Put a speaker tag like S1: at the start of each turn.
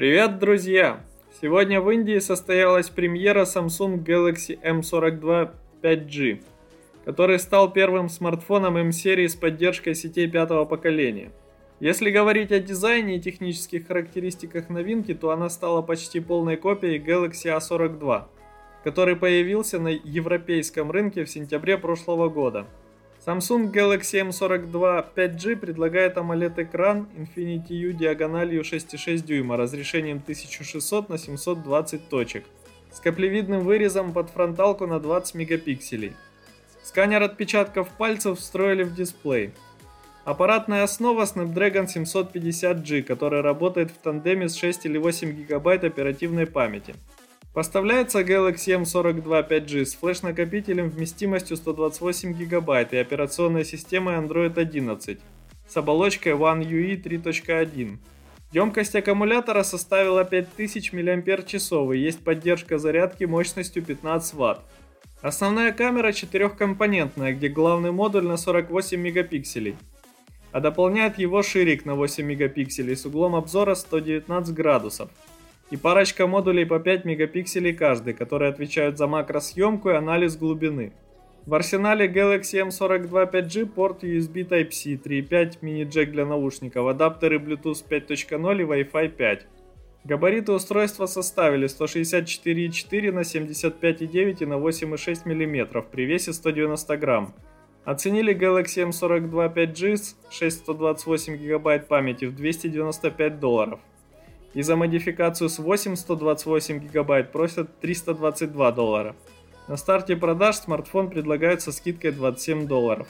S1: Привет, друзья! Сегодня в Индии состоялась премьера Samsung Galaxy M42 5G, который стал первым смартфоном M-серии с поддержкой сетей пятого поколения. Если говорить о дизайне и технических характеристиках новинки, то она стала почти полной копией Galaxy A42, который появился на европейском рынке в сентябре прошлого года – Samsung Galaxy M42 5G предлагает AMOLED-экран Infinity U диагональю 6,6 дюйма разрешением 1600 на 720 точек с каплевидным вырезом под фронталку на 20 мегапикселей. Сканер отпечатков пальцев встроили в дисплей. Аппаратная основа Snapdragon 750G, который работает в тандеме с 6 или 8 гигабайт оперативной памяти. Поставляется Galaxy M42 5G с флеш-накопителем вместимостью 128 ГБ и операционной системой Android 11 с оболочкой One UI 3.1. Емкость аккумулятора составила 5000 мАч и есть поддержка зарядки мощностью 15 Вт. Основная камера четырехкомпонентная, где главный модуль на 48 мегапикселей, а дополняет его ширик на 8 мегапикселей с углом обзора 119 градусов и парочка модулей по 5 мегапикселей каждый, которые отвечают за макросъемку и анализ глубины. В арсенале Galaxy M42 5G порт USB Type-C, 3.5 мини-джек для наушников, адаптеры Bluetooth 5.0 и Wi-Fi 5. Габариты устройства составили 164,4 на 75,9 и на 8,6 мм при весе 190 грамм. Оценили Galaxy M42 5G с 628 гигабайт памяти в 295 долларов. И за модификацию с 8 128 гигабайт просят 322 доллара. На старте продаж смартфон предлагают со скидкой 27 долларов.